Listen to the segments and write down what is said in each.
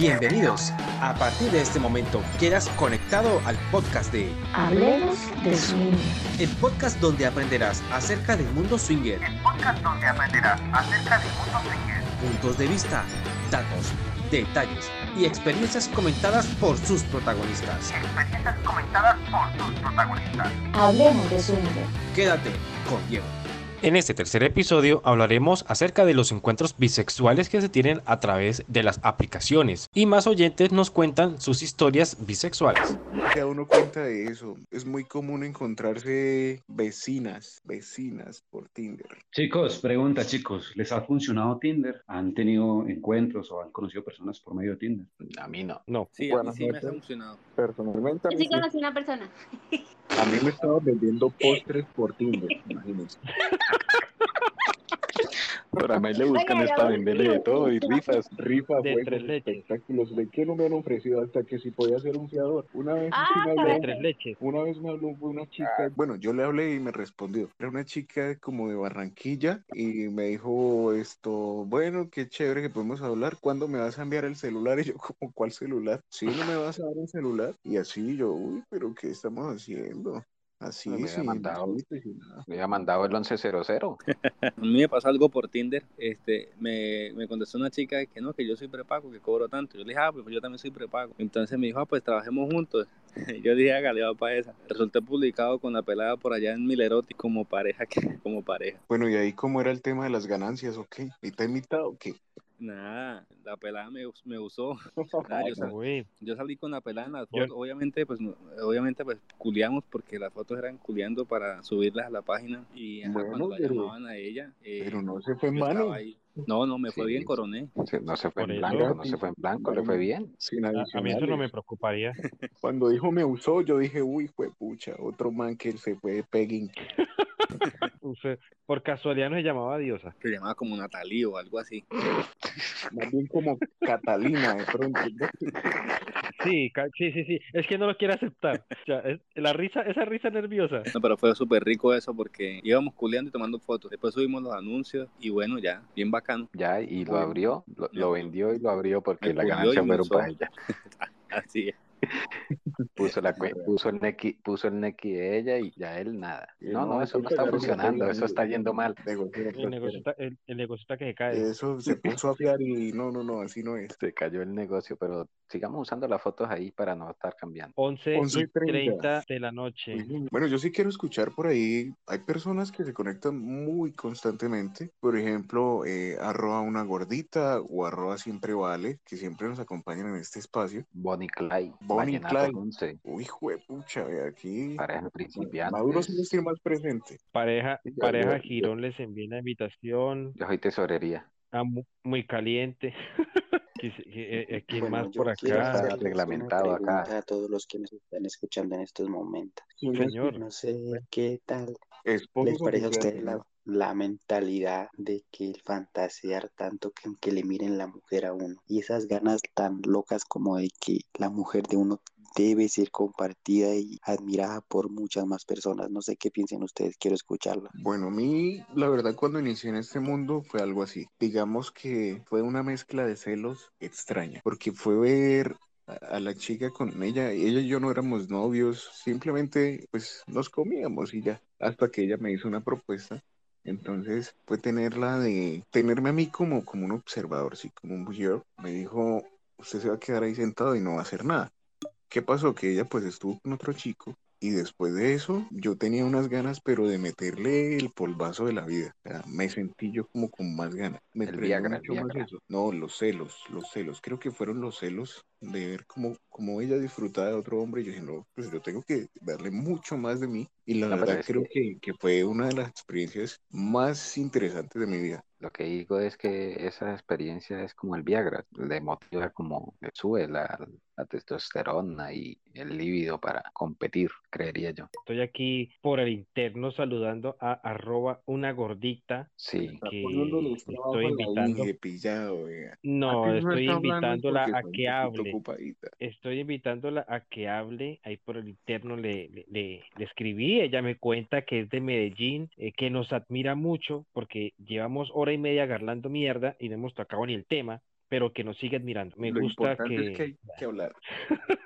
Bienvenidos. A partir de este momento quedas conectado al podcast de Hablemos de swing. el podcast donde aprenderás acerca del mundo swinger, El podcast donde aprenderás acerca del mundo swinger. puntos de vista, datos, detalles y experiencias comentadas por sus protagonistas. Experiencias comentadas por sus protagonistas. Hablemos de swing. Quédate con Diego. En este tercer episodio hablaremos acerca de los encuentros bisexuales que se tienen a través de las aplicaciones y más oyentes nos cuentan sus historias bisexuales. Cada uno cuenta de eso. Es muy común encontrarse vecinas, vecinas por Tinder. Chicos, pregunta, chicos, ¿les ha funcionado Tinder? ¿Han tenido encuentros o han conocido personas por medio de Tinder? A mí no. No, Sí, a mí sí me ha funcionado. Personalmente, Yo sí- conocí una persona. a mí me estaba vendiendo postres por Tinder, imagínense. Pero a mí le buscan es para venderle de todo y rifas. Rifa, De tres leches. espectáculos. ¿De qué no me han ofrecido hasta que si podía ser un fiador? Una vez Ah, me habló- de tres leches. Una vez me habló una chica, bueno, yo le hablé y me respondió. Era una chica como de Barranquilla y me dijo esto, bueno, qué chévere que podemos hablar. ¿Cuándo me vas a enviar el celular? Y yo, como, ¿cuál celular? Sí, no me vas a dar el celular. Y así yo, uy, pero ¿qué estamos haciendo? Así, Me había sin mandado. Me había mandado el 1100. A mí me pasó algo por Tinder. Este, me, me contestó una chica que no, que yo soy prepago, que cobro tanto. Yo le dije, ah, pues yo también soy prepago. Entonces me dijo, ah, pues trabajemos juntos. Yo dije, hágale, va para esa. Resulté publicado con la pelada por allá en Milerotti como pareja, que, como pareja. Bueno, y ahí cómo era el tema de las ganancias, ¿o qué? ¿Y te ha invitado o qué? Nada, la pelada me, us- me usó. Nada, yo, sal- Uy, yo salí con la pelada en las Yo- fotos. Obviamente, pues, obviamente, pues, culiamos porque las fotos eran culiando para subirlas a la página. Y ajá, Bueno, cuando la pero- llamaban a ella, eh, Pero no se fue en mano. No, no, me fue Sí. bien, coroné. Se- No se fue Por en eso. blanco, no se fue en blanco, le fue bien. sin a, a mí eso no me preocuparía. Cuando dijo me usó, yo dije, uy, fue pucha, otro man que se fue de pegging. Usted, por casualidad no se llamaba Diosa. Se llamaba como Natalí o algo así. Más bien como Catalina de pronto. ¿no? Sí, sí, sí, sí. Es que no lo quiere aceptar. O sea, es- la risa, esa risa nerviosa. No, pero fue súper rico eso porque íbamos culiando y tomando fotos. Después subimos los anuncios y bueno, ya, bien bacano. Ya, y lo Bueno. abrió, lo, lo vendió y lo abrió porque Me la ganancia usó. para ella. Así es. Puso, la, puso, el nequi, puso el nequi de ella y ya él nada. No, no, eso no está funcionando, eso está yendo mal. El negocio está, el, el negocio está que se cae. Eso se puso a fiar y no, no, no, así no es. Se cayó el negocio, pero sigamos usando las fotos ahí para no estar cambiando. 11 11 y y 30. 30 de la noche. Bueno, yo sí quiero escuchar por ahí. Hay personas que se conectan muy constantemente. Por ejemplo, eh, arroba una gordita o arroba siempre vale, que siempre nos acompañan en este espacio. Bonnie Clyde, Bonnie Vallenato Clyde. 11, Uy, juepucha, ve aquí. pareja principiante. Maduro sí estoy más presente. Pareja, Ya, pareja ya, Girón les envía una invitación Yo soy tesorería. a mu- muy caliente. ¿Qui- qui- eh, eh, ¿Quién Bueno, más por acá? reglamentado acá. a todos los que nos están escuchando en estos momentos. Señor. No sé qué tal Esposos les parece a ustedes la, la mentalidad de que el fantasear tanto que, que le miren la mujer a uno y esas ganas tan locas como de que la mujer de uno debe ser compartida y admirada por muchas más personas. No sé qué piensen ustedes, quiero escucharla. Bueno, a mí, la verdad, cuando inicié en este mundo fue algo así. Digamos que fue una mezcla de celos extraña, porque fue ver a, la chica con ella, ella y yo no éramos novios, simplemente pues nos comíamos y ya, hasta que ella me hizo una propuesta. Entonces fue tenerla de, tenerme a mí como, como un observador, sí, como un viewer. Me dijo, usted se va a quedar ahí sentado y no va a hacer nada. ¿Qué pasó? Que ella pues estuvo con otro chico y después de eso yo tenía unas ganas pero de meterle el polvazo de la vida. O sea, me sentí yo como con más ganas. Me El el mucho más Viagra. eso. No, los celos, los celos. Creo que fueron los celos de ver cómo, cómo ella disfrutaba de otro hombre. Y yo dije, no, pues yo tengo que darle mucho más de mí. Y la No, pero verdad creo que, que fue una de las experiencias más interesantes de mi vida. Lo que digo es que esa experiencia es como el Viagra, le motiva como, sube la, la testosterona y el líbido para competir, creería yo. Estoy aquí por el interno saludando a arroba una gordita Sí, que estoy invitando. Pillado. No, estoy invitándola a que hable. ocupadita. Estoy invitándola a que hable. Ahí por el interno le, le, le- le escribí. Ella me cuenta que es de Medellín, eh, que nos admira mucho porque llevamos hora y media garlando mierda y no hemos tocado ni el tema. Pero que nos sigue admirando. Me Lo gusta importante que... es que hay que hablar.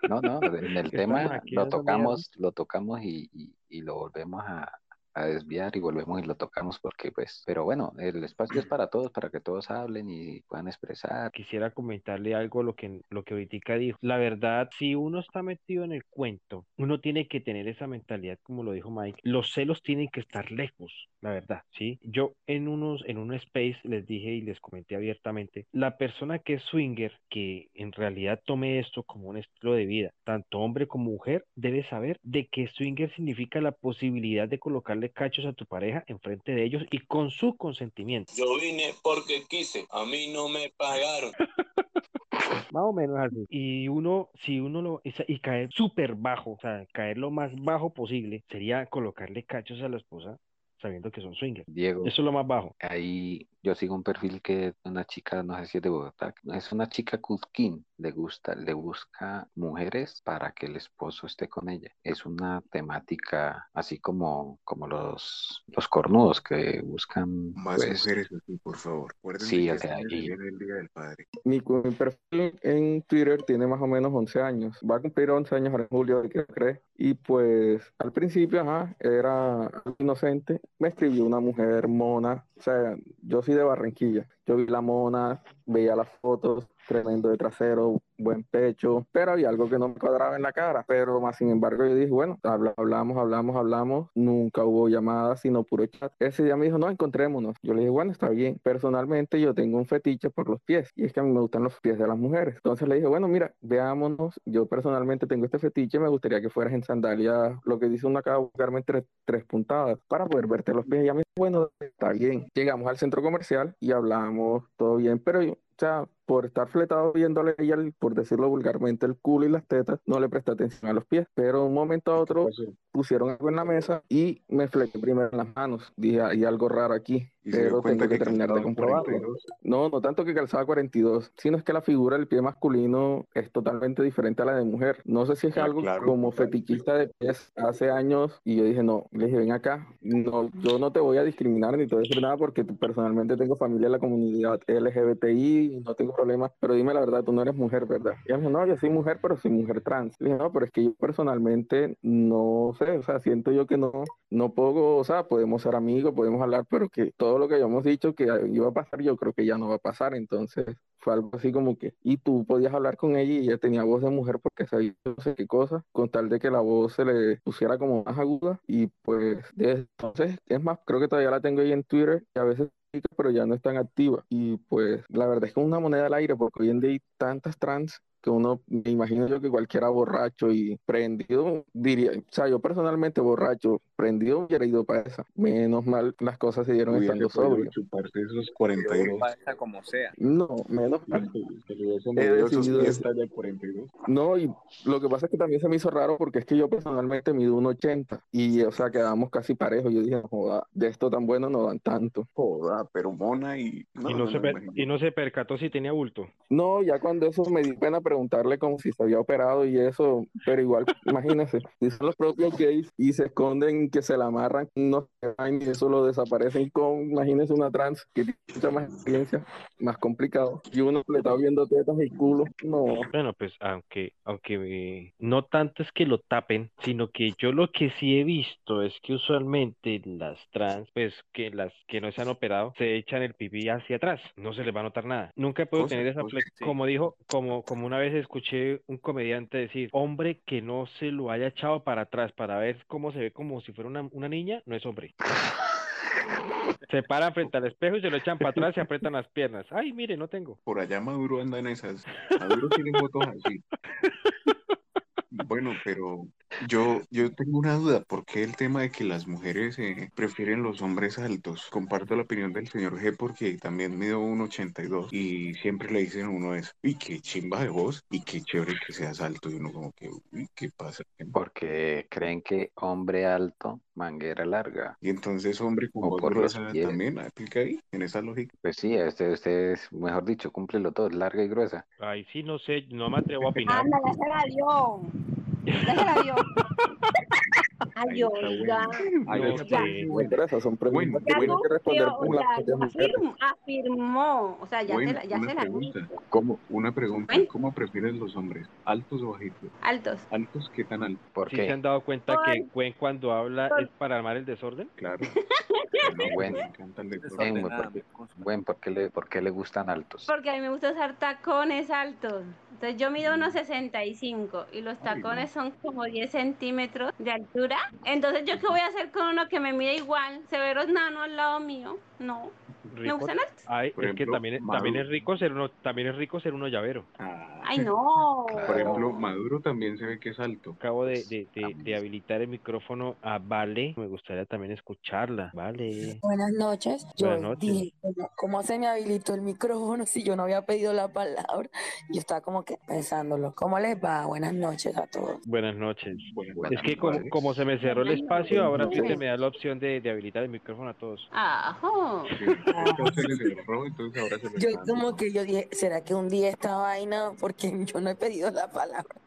No, no, en el tema lo tocamos, lo tocamos y, y- y lo volvemos a, a desviar y volvemos y lo tocamos porque pues, pero bueno, el espacio es para todos, para que todos hablen y puedan expresar. quisiera comentarle algo a lo que, lo que ahorita dijo. La verdad, si uno está metido en el cuento, uno tiene que tener esa mentalidad, como lo dijo Mike. Los celos tienen que estar lejos, la verdad, ¿sí? Yo en unos, en un space les dije y les comenté abiertamente, la persona que es swinger, que en realidad tome esto como un estilo de vida, tanto hombre como mujer, debe saber de que swinger significa la posibilidad de colocarle cachos a tu pareja enfrente de ellos y con su consentimiento. Yo vine porque quise, a mí no me pagaron. Más o menos así. Y uno, si uno lo, y caer súper bajo, o sea, caer lo más bajo posible, sería colocarle cachos a la esposa sabiendo que son swingers. Diego, Eso es lo más bajo. ahí yo sigo un perfil que es una chica, no sé si es de Bogotá, es una chica cusquín, le gusta, le busca mujeres para que el esposo esté con ella. Es una temática así como, como los, los cornudos que buscan, Más pues, mujeres así, por favor. Acuérdense Sí, o sea, este y- el Día del Padre. Mi, mi perfil en Twitter tiene más o menos 11 años. Va a cumplir 11 años ahora en julio, ¿qué crees? Y pues al principio, ajá, era inocente. Me escribió una mujer mona. O sea, yo soy de Barranquilla. Yo vi la mona, veía las fotos, tremendo de trasero, buen pecho, pero había algo que no me cuadraba en la cara. Pero más sin embargo, yo dije, bueno, habla- hablamos, hablamos, hablamos. Nunca hubo llamadas, sino puro chat. Ese día me dijo, no, encontrémonos. Yo le dije, bueno, está bien. Personalmente, yo tengo un fetiche por los pies y es que a mí me gustan los pies de las mujeres. Entonces le dije, bueno, mira, veámonos. Yo personalmente tengo este fetiche, me gustaría que fueras en sandalias, lo que dice uno acá, buscarme entre tres puntadas para poder verte los pies. Y a mí, bueno, está bien. Llegamos al centro comercial y hablamos, todo bien, pero yo, o sea, por estar fletado viéndole ella, el- por decirlo vulgarmente, el culo y las tetas, no le presté atención a los pies. Pero de un momento a otro pusieron algo en la mesa y me fleté primero en las manos. Dije, hay algo raro aquí, Y pero tengo que que terminar de comprobarlo. 42. No, no tanto que calzaba 42, sino es que la figura del pie masculino es totalmente diferente a la de mujer. No sé si es Ah, algo claro, como total. fetichista de pies hace años y yo dije, no, le dije, ven acá, no, yo no te voy a discriminar ni te voy a decir nada porque personalmente tengo familia en la comunidad LGBTI y no tengo problemas, pero dime la verdad, tú no eres mujer, ¿verdad? Y ella me dijo, no, yo soy mujer, pero soy mujer trans. Dije, no, pero es que yo personalmente no sé, o sea, siento yo que no, no puedo, o sea, podemos ser amigos, podemos hablar, pero que todo lo que habíamos dicho que iba a pasar, yo creo que ya no va a pasar. Entonces fue algo así como que, y tú podías hablar con ella y ella tenía voz de mujer porque sabía no sé qué cosa, con tal de que la voz se le pusiera como más aguda. Y pues entonces, es más, creo que todavía la tengo ahí en Twitter y a veces pero ya no es tan activa. Y pues la verdad es que es una moneda al aire porque hoy en día hay tantas trans que uno, me imagino yo que cualquiera borracho y prendido, diría, o sea, yo personalmente borracho, prendido hubiera ido para esa. Menos mal las cosas se dieron Hubiese estando sobrio. chuparse esos Pero 42. pasa como sea. No, menos mal. He decidido eso. talla 42. No, y lo que pasa es que también se me hizo raro porque es que yo personalmente mido 1,80 y, o sea, quedamos casi parejos. Yo dije, joda, de esto tan bueno no dan tanto. Joda, pero mona y... No, y, no no, se per- y no se percató si tenía bulto. No, ya cuando eso me di pena preguntarle como si se había operado y eso, pero igual, imagínense, si son los propios gays y se esconden, que se la amarran, no se van y eso lo desaparecen con, imagínense una trans que tiene mucha más experiencia, más complicado, y uno le está viendo tetas y culo, no. Bueno, pues aunque, aunque eh, no tanto es que lo tapen, sino que yo lo que sí he visto es que usualmente las trans, pues que las que no se han operado, se echan el pipí hacia atrás, no se les va a notar nada. Nunca podido Cosa, tener esa cosa, flex, sí. como dijo, como, como una vez escuché un comediante decir, hombre que no se lo haya echado para atrás para ver cómo se ve como si fuera una, una niña, no es hombre. Se paran frente al espejo y se lo echan para atrás y apretan las piernas. Ay, mire, no tengo. Por allá Maduro anda en esas. Maduro tiene fotos así. Bueno, pero yo, yo tengo una duda. ¿Por qué el tema de que las mujeres eh, prefieren los hombres altos? Comparto la opinión del señor G porque también mido 1,82 y siempre le dicen a uno eso. Uy, qué chimba de voz y qué chévere que seas alto. Y uno como que, uy, ¿qué pasa? porque creen que hombre alto, manguera larga. Y entonces hombre con O voz gruesa también aplica ahí, en esa lógica. Pues sí, este, usted es, mejor dicho, cumple los dos, larga y gruesa. Ay, sí, no sé, no me atrevo a opinar. Anda, déjala Dios. Déjala Dios. Ay, oiga. Esas son preguntas que Ya tiene que responder con la afirmó, afirmó, o sea, ya, Bueno, se la, ya una se la. ¿Cómo? Una pregunta. ¿Cómo prefieren los hombres? ¿Altos o bajitos? Altos. ¿Altos? ¿Qué tan altos? ¿Por ¿Sí se han dado cuenta que Gwen cuando habla por- es para armar el desorden? Claro. ¿por qué, buen, ¿por qué le, por qué le gustan altos? Porque a mí me gusta usar tacones altos. Entonces yo mido unos 65 y los tacones son como 10 centímetros de altura. Entonces yo qué voy a hacer con uno que me mide igual, severos nano al lado mío. No. Me gustan altos. Ay, Por es que ejemplo, también, es- Maduro. también es rico ser uno, también es rico ser uno llavero. Ay no. Por ejemplo, Maduro también se ve que es alto. Acabo de, de, de, de habilitar el micrófono a Vale. Me gustaría también escucharla. Vale. Buenas noches. Yo Buenas noches. dije, ¿cómo, se me habilitó el micrófono si yo no había pedido la palabra? Yo estaba como que pensándolo. ¿Cómo les va? Buenas noches a todos. Buenas noches. Buenas Es que como, como se me cerró el espacio, ahora noches. Twitter me da la opción de, de habilitar el micrófono a todos. Ajo. Entonces le cerró, entonces ahora se le Yo como que yo dije, ¿será que un día esta vaina? Porque yo no he pedido la palabra.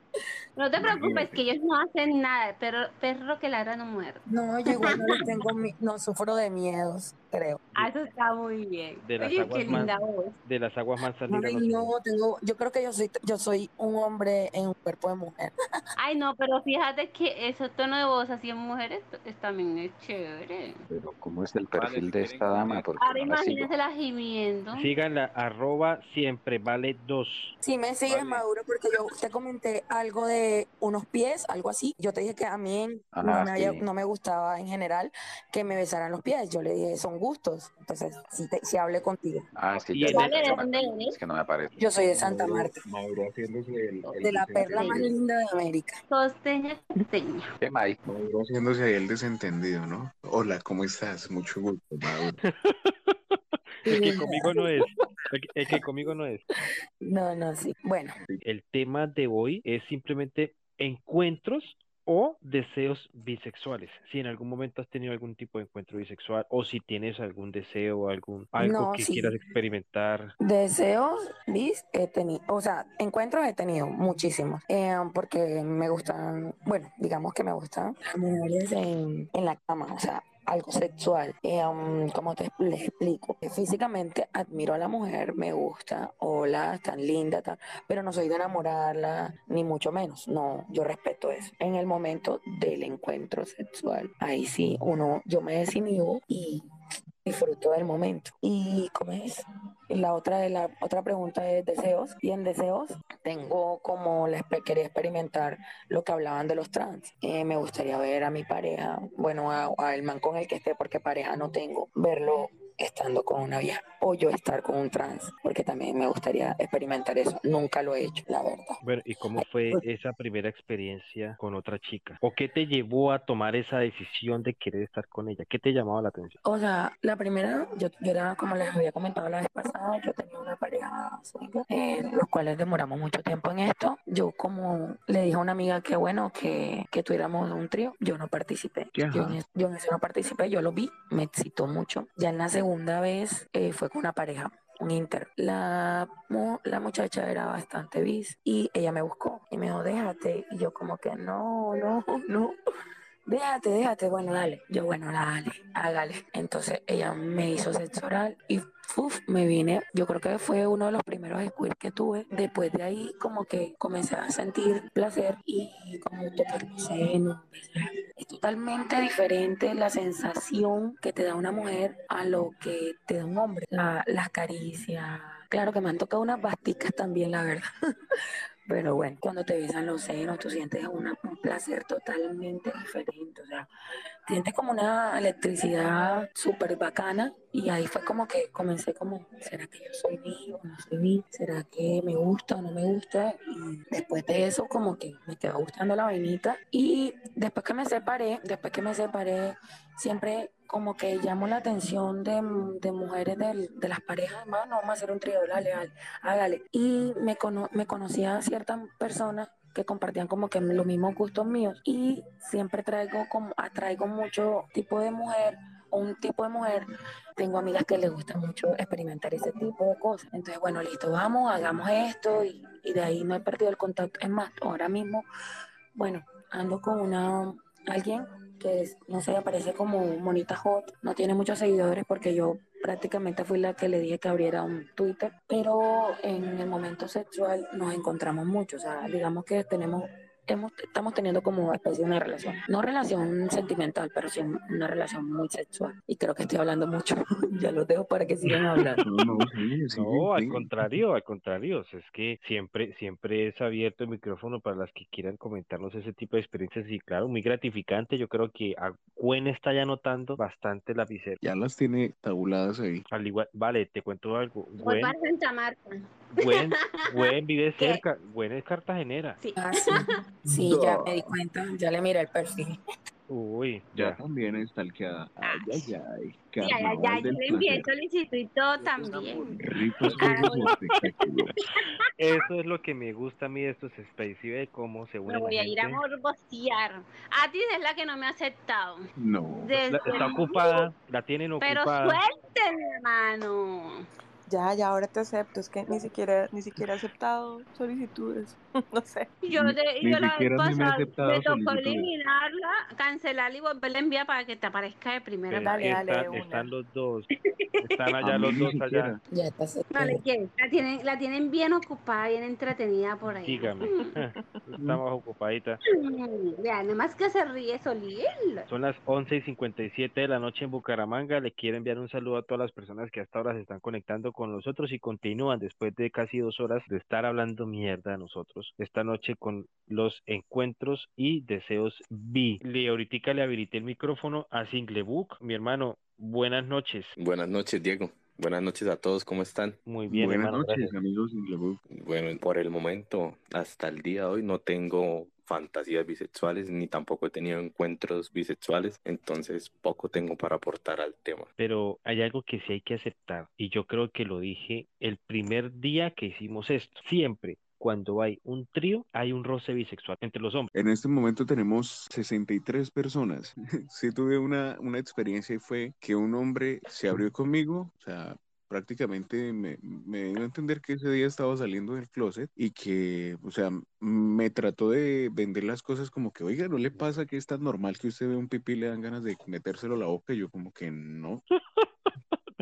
No te preocupes que ellos no hacen nada, pero perro que ladra no muerde. No, yo igual no les tengo, mi- no sufro de miedos, creo. Ah, eso está muy bien. De las Oye, aguas qué más- linda voz. De las aguas más salidas. Ay, no, tengo, yo creo que yo soy, yo soy un hombre en un cuerpo de mujer. Ay, no, pero fíjate que ese tono de voz así en mujeres es, también es chévere. Pero ¿cómo es el perfil de esta dama? Porque Ahora no imagínense la gimiendo. Síganla, arroba siempre vale dos. Si me sigues, Maduro, porque yo te comenté algo de unos pies, algo así. Yo te dije que a mí Ah, no, me había- sí. no me gustaba en general que me besaran los pies. Yo le dije, son gustos. Entonces, si, te, si hablé contigo. Ah, sí, Y ya, el- ya, Vale, ya, ¿de ya me dónde eres? Es que no me aparece. Yo soy de Santa Marta, Maduro haciéndose el, el de la perla más linda de América. Costeña, costeña. ¿Qué Mike? Maduro haciéndose ahí el desentendido, ¿no? Hola, ¿cómo estás? Mucho gusto, Maduro. El que conmigo no es. El que, el que conmigo no es. No, no, sí. Bueno, El tema de hoy es simplemente encuentros o deseos bisexuales. Si en algún momento has tenido algún tipo de encuentro bisexual o si tienes algún deseo o algún algo No, que sí. quieras experimentar. deseos, bis, he tenido, o sea, encuentros he tenido muchísimos, eh, porque me gustan, bueno, digamos que me gustan las mujeres en, en la cama, o sea, algo sexual. Eh, um, ¿Cómo te les explico? Eh, Físicamente admiro a la mujer, me gusta, hola, tan linda, tan, pero no soy de enamorarla, ni mucho menos. No, yo respeto eso. En el momento del encuentro sexual, ahí sí, uno, yo me desinhibo y disfruto del momento. ¿Y cómo es? La otra, de la otra pregunta es deseos. Y en deseos tengo como les quería experimentar lo que hablaban de los trans. Eh, me gustaría ver a mi pareja, bueno, a, a man con el que esté, porque pareja no tengo, verlo estando con una vieja o yo estar con un trans, porque también me gustaría experimentar eso. Nunca lo he hecho, la verdad. Bueno, ¿y cómo fue esa primera experiencia con otra chica? ¿O qué te llevó a tomar esa decisión de querer estar con ella? ¿Qué te llamaba la atención? O sea, la primera, yo, yo era, como les había comentado la vez pasada, yo tenía una pareja eh, los cuales demoramos mucho tiempo en esto. Yo como le dije a una amiga que bueno, que, que tuviéramos un trío, yo no participé. Yo en, yo en eso no participé, yo lo vi, me excitó mucho. Ya en la segunda vez eh, fue con una pareja. Un inter. La, la muchacha era bastante bis y ella me buscó y me dijo, déjate. Y yo como que no, no, no. Déjate, déjate, bueno, dale. Yo, bueno, dale, hágale. Entonces ella me hizo sexo oral y uf, me vine. Yo creo que fue uno de los primeros squirts que tuve. Después de ahí, como que comencé a sentir placer y como tocar senos. besar. Es totalmente diferente la sensación que te da una mujer a lo que te da un hombre. La- las caricias. Claro que me han tocado unas basticas también, la verdad. Pero bueno, cuando te besan los senos, tú sientes una- un placer totalmente diferente. O sea, sientes como una electricidad súper bacana. Y ahí fue como que comencé como, ¿será que yo soy bi o no soy bi? ¿Será que me gusta o no me gusta? Y después de eso como que me quedó gustando la vainita. Y después que me separé, después que me separé, siempre como que llamo la atención de, de mujeres del- de las parejas, hermano, vamos a hacer un trío, dale, dale, hágale. Y me, cono me conocía a ciertas personas que compartían como que los mismos gustos míos y siempre traigo como atraigo mucho tipo de mujer un tipo de mujer. Tengo amigas que les gusta mucho experimentar ese tipo de cosas. Entonces bueno listo vamos hagamos esto y, y de ahí no he perdido el contacto. Es más ahora mismo bueno ando con una alguien que no sé, aparece como monita hot, no tiene muchos seguidores porque yo prácticamente fui la que le dije que abriera un Twitter, pero en el momento sexual nos encontramos mucho, o sea, digamos que tenemos hemos, estamos teniendo como especie de una relación, no relación sentimental, pero sí una relación muy sexual. Y creo que estoy hablando mucho, ya los dejo para que sigan hablando. No, no, sí, sí, No, al contrario, al contrario, o sea, es que siempre, siempre es abierto el micrófono para las que quieran comentarnos ese tipo de experiencias y claro, muy gratificante. Yo creo que a Gwen está ya notando bastante la visera. Ya las tiene tabuladas ahí. Al igual, vale, te cuento algo. Gwen, para Santa Marta. Gwen, Gwen vive ¿Qué? cerca, Gwen es cartagenera. Sí. Ah, sí, sí, ya me di cuenta, ya le miré el perfil. Uy, Ya ya. también está el que Ay, ay, ay. Sí, ay, ay, yo le envié solicitud y todo también. Ricos. Eso es lo que me gusta a mí de estos space y ve cómo se Me une la voy a ir a morbosear. Atis es la que no me ha aceptado. No. Desde La- está ocupada, la tienen Pero ocupada. suélteme, hermano. Ya, ya, ahora te acepto. Es que ni siquiera, ni siquiera he aceptado solicitudes. no sé. Yo, Ni- de, ni yo la vez pasada me tocó eliminarla, cancelarla y volverla a enviar para que te aparezca de primera. Dale, dale, están, una. están los dos. Están allá los ni dos allá. siquiera. Ya está. Vale, ¿qué? La tienen, la tienen bien ocupada, bien entretenida por ahí. Dígame. Estamos ocupaditas. Mm, Vea, nada más que se ríe Soliel. Son las 11 y 57 de la noche en Bucaramanga. Le quiero enviar un saludo a todas las personas que hasta ahora se están conectando con nosotros y continúan después de casi dos horas de estar hablando mierda a nosotros. Esta noche con los encuentros y deseos B. Le ahorita le habilité el micrófono a Singlebook. Mi hermano, buenas noches. Buenas noches, Diego. Buenas noches a todos, ¿cómo están? Muy bien, Buenas hermano. noches, gracias. amigos de. Bueno, por el momento, hasta el día de hoy, no tengo fantasías bisexuales ni tampoco he tenido encuentros bisexuales, entonces poco tengo para aportar al tema. Pero hay algo que sí hay que aceptar, y yo creo que lo dije el primer día que hicimos esto. Siempre, cuando hay un trío, hay un roce bisexual entre los hombres. En este momento tenemos 63 personas. Sí tuve una, una experiencia y fue que un hombre se abrió conmigo, o sea, prácticamente me, me dio a entender que ese día estaba saliendo del closet y que, o sea, me trató de vender las cosas como que, oiga, ¿no le pasa que es tan normal que usted ve un pipí y le dan ganas de metérselo a la boca? Y yo como que no.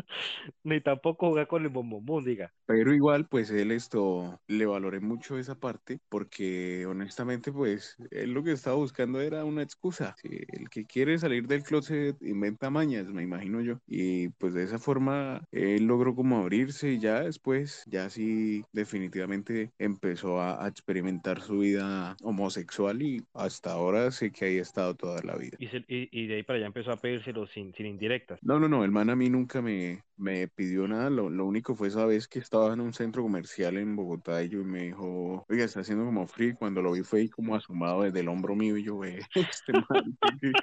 Ni tampoco jugar con el bombombón, diga. Pero igual, pues él esto, le valoré mucho esa parte porque honestamente, pues él lo que estaba buscando era una excusa. Sí, el que quiere salir del closet inventa mañas, me imagino yo. Y pues de esa forma él logró como abrirse y ya después, ya sí, definitivamente empezó a, a experimentar su vida homosexual y hasta ahora sé que ahí ha estado toda la vida. Y, se- y- y de ahí para allá empezó a pedírselo sin, sin indirectas. No, no, no, el man a mí nunca me, me pidió nada, lo, lo único fue esa vez que estaba en un centro comercial en Bogotá y yo me dijo, oiga, está haciendo como y cuando lo vi fue como asomado desde el hombro mío y yo, ve, este man, ¿qué-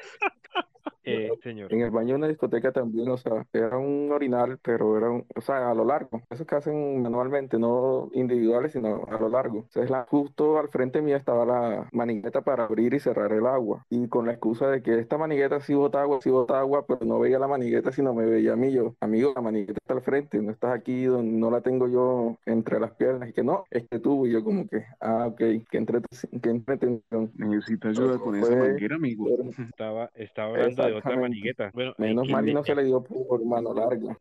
Eh, señor. En el baño de una discoteca también, o sea, era un orinal, pero era un, o sea, a lo largo. Eso que hacen manualmente, no individuales, sino a lo largo. Entonces, la, justo al frente mío estaba la manigueta para abrir y cerrar el agua. Y con la excusa de que esta manigueta sí bota agua, sí bota agua, pero no veía la manigueta, sino me veía a mí. Yo, amigo, la manigueta está al frente, no estás aquí, donde no la tengo yo entre las piernas. Y que no, este tubo. Y yo, como que, ah, ok, que entretención. Que entretención. Necesito ayuda con esa Fue- manguera, amigo. Estaba, estaba hablando de otra Exactamente. manigueta. Bueno, hay Menos que mal no se le dio por mano larga.